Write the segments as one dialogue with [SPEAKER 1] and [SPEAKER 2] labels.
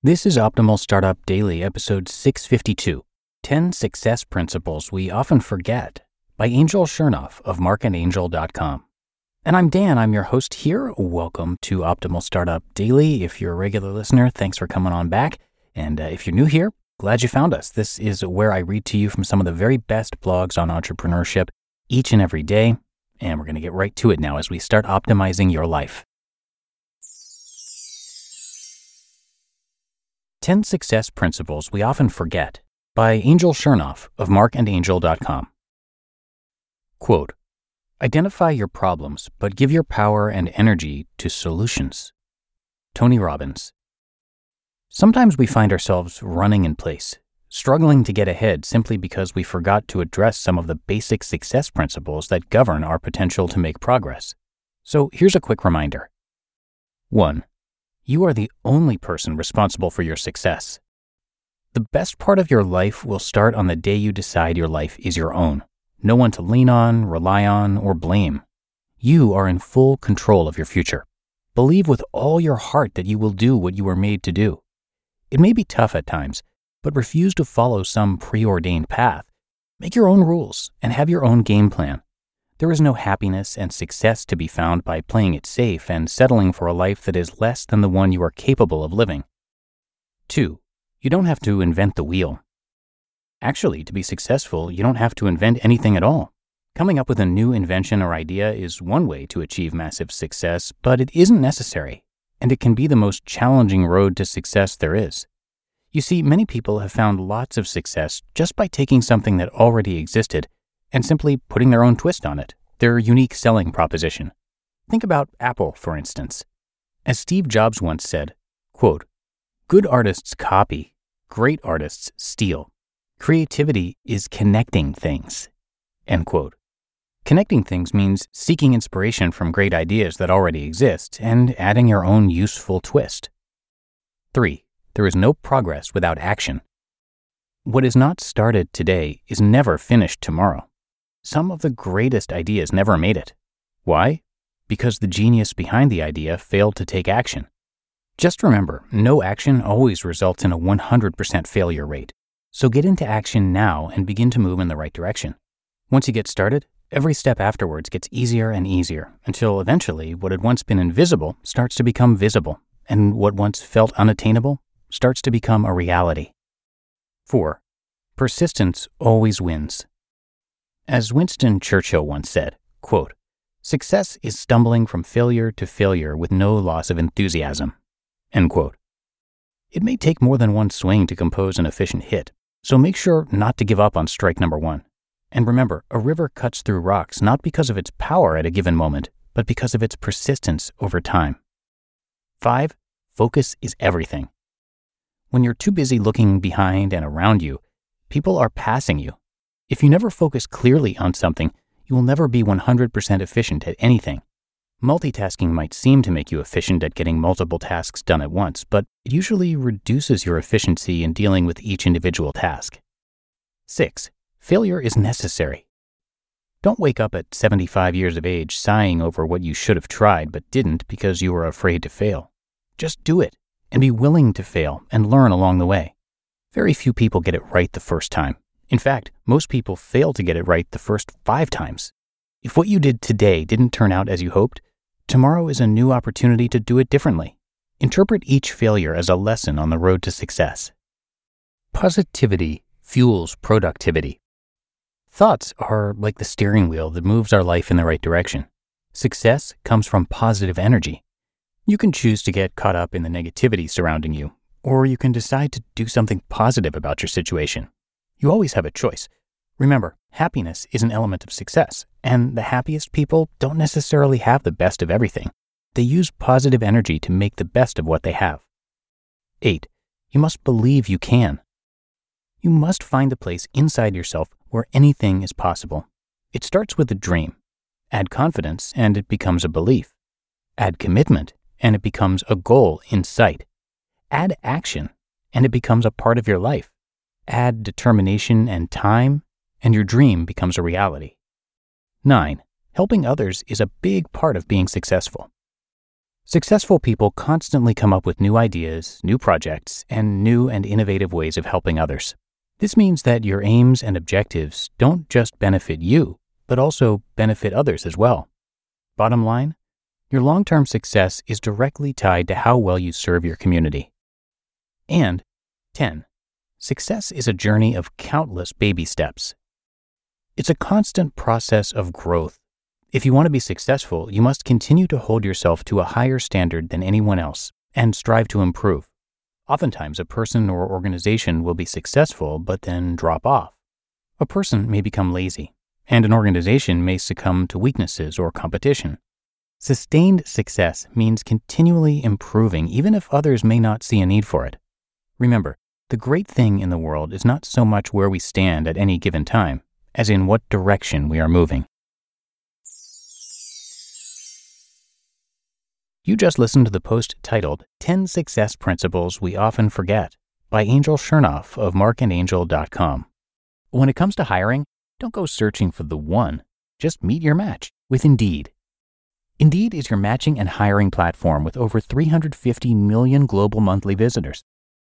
[SPEAKER 1] This is Optimal Startup Daily, episode 652 10 Success Principles We Often Forget by Angel Chernoff of markandangel.com. And I'm Dan, I'm your host here. Welcome to Optimal Startup Daily. If you're a regular listener, thanks for coming on back. And uh, if you're new here, glad you found us. This is where I read to you from some of the very best blogs on entrepreneurship each and every day. And we're going to get right to it now as we start optimizing your life. 10 Success Principles We Often Forget by Angel Chernoff of markandangel.com. Quote, Identify your problems, but give your power and energy to solutions. Tony Robbins. Sometimes we find ourselves running in place, struggling to get ahead simply because we forgot to address some of the basic success principles that govern our potential to make progress. So here's a quick reminder. 1. You are the only person responsible for your success. The best part of your life will start on the day you decide your life is your own. No one to lean on, rely on, or blame. You are in full control of your future. Believe with all your heart that you will do what you were made to do. It may be tough at times, but refuse to follow some preordained path. Make your own rules and have your own game plan. There is no happiness and success to be found by playing it safe and settling for a life that is less than the one you are capable of living. 2. You don't have to invent the wheel. Actually, to be successful, you don't have to invent anything at all. Coming up with a new invention or idea is one way to achieve massive success, but it isn't necessary, and it can be the most challenging road to success there is. You see, many people have found lots of success just by taking something that already existed and simply putting their own twist on it, their unique selling proposition. Think about Apple, for instance. As Steve Jobs once said, quote, Good artists copy, great artists steal. Creativity is connecting things. End quote. Connecting things means seeking inspiration from great ideas that already exist and adding your own useful twist. 3. There is no progress without action. What is not started today is never finished tomorrow. Some of the greatest ideas never made it. Why? Because the genius behind the idea failed to take action. Just remember, no action always results in a 100% failure rate. So get into action now and begin to move in the right direction. Once you get started, every step afterwards gets easier and easier until eventually what had once been invisible starts to become visible, and what once felt unattainable starts to become a reality. 4. Persistence always wins. As Winston Churchill once said, quote, Success is stumbling from failure to failure with no loss of enthusiasm. End quote. It may take more than one swing to compose an efficient hit, so make sure not to give up on strike number one. And remember, a river cuts through rocks not because of its power at a given moment, but because of its persistence over time. 5. Focus is everything. When you're too busy looking behind and around you, people are passing you if you never focus clearly on something, you will never be 100% efficient at anything. Multitasking might seem to make you efficient at getting multiple tasks done at once, but it usually reduces your efficiency in dealing with each individual task. 6. Failure is necessary. Don't wake up at 75 years of age sighing over what you should have tried but didn't because you were afraid to fail. Just do it and be willing to fail and learn along the way. Very few people get it right the first time. In fact, most people fail to get it right the first five times. If what you did today didn't turn out as you hoped, tomorrow is a new opportunity to do it differently. Interpret each failure as a lesson on the road to success. Positivity fuels productivity. Thoughts are like the steering wheel that moves our life in the right direction. Success comes from positive energy. You can choose to get caught up in the negativity surrounding you, or you can decide to do something positive about your situation. You always have a choice. Remember, happiness is an element of success, and the happiest people don't necessarily have the best of everything. They use positive energy to make the best of what they have. 8. You must believe you can. You must find a place inside yourself where anything is possible. It starts with a dream. Add confidence, and it becomes a belief. Add commitment, and it becomes a goal in sight. Add action, and it becomes a part of your life. Add determination and time, and your dream becomes a reality. 9. Helping others is a big part of being successful. Successful people constantly come up with new ideas, new projects, and new and innovative ways of helping others. This means that your aims and objectives don't just benefit you, but also benefit others as well. Bottom line, your long term success is directly tied to how well you serve your community. And 10. Success is a journey of countless baby steps. It's a constant process of growth if you want to be successful, you must continue to hold yourself to a higher standard than anyone else and strive to improve. Oftentimes, a person or organization will be successful but then drop off. A person may become lazy, and an organization may succumb to weaknesses or competition. Sustained success means continually improving even if others may not see a need for it. Remember, the great thing in the world is not so much where we stand at any given time, as in what direction we are moving. You just listened to the post titled 10 Success Principles We Often Forget by Angel Chernoff of markandangel.com. When it comes to hiring, don't go searching for the one. Just meet your match with Indeed. Indeed is your matching and hiring platform with over 350 million global monthly visitors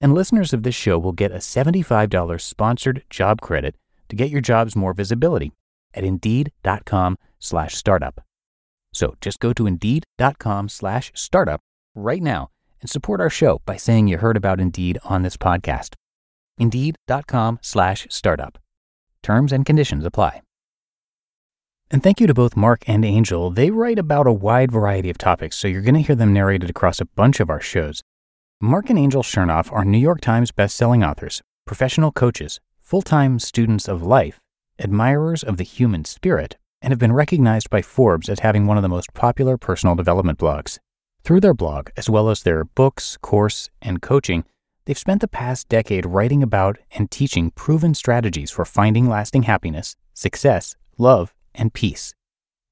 [SPEAKER 1] And listeners of this show will get a $75 sponsored job credit to get your jobs more visibility at indeed.com slash startup. So just go to indeed.com slash startup right now and support our show by saying you heard about Indeed on this podcast. Indeed.com slash startup. Terms and conditions apply. And thank you to both Mark and Angel. They write about a wide variety of topics, so you're going to hear them narrated across a bunch of our shows. Mark and Angel Chernoff are New York Times bestselling authors, professional coaches, full time students of life, admirers of the human spirit, and have been recognized by Forbes as having one of the most popular personal development blogs. Through their blog, as well as their books, course, and coaching, they've spent the past decade writing about and teaching proven strategies for finding lasting happiness, success, love, and peace.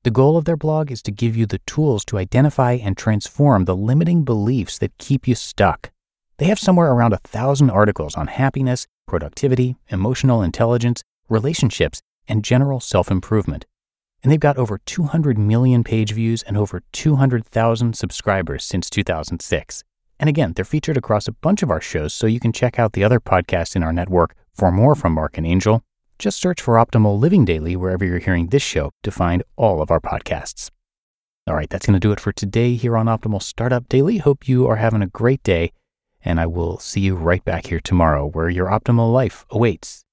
[SPEAKER 1] The goal of their blog is to give you the tools to identify and transform the limiting beliefs that keep you stuck. They have somewhere around a thousand articles on happiness, productivity, emotional intelligence, relationships, and general self improvement and they've got over 200 million page views and over 200,000 subscribers since 2006. And again, they're featured across a bunch of our shows, so you can check out the other podcasts in our network for more from Mark and Angel. Just search for Optimal Living Daily wherever you're hearing this show to find all of our podcasts. All right, that's going to do it for today here on Optimal Startup Daily. Hope you are having a great day, and I will see you right back here tomorrow where your optimal life awaits.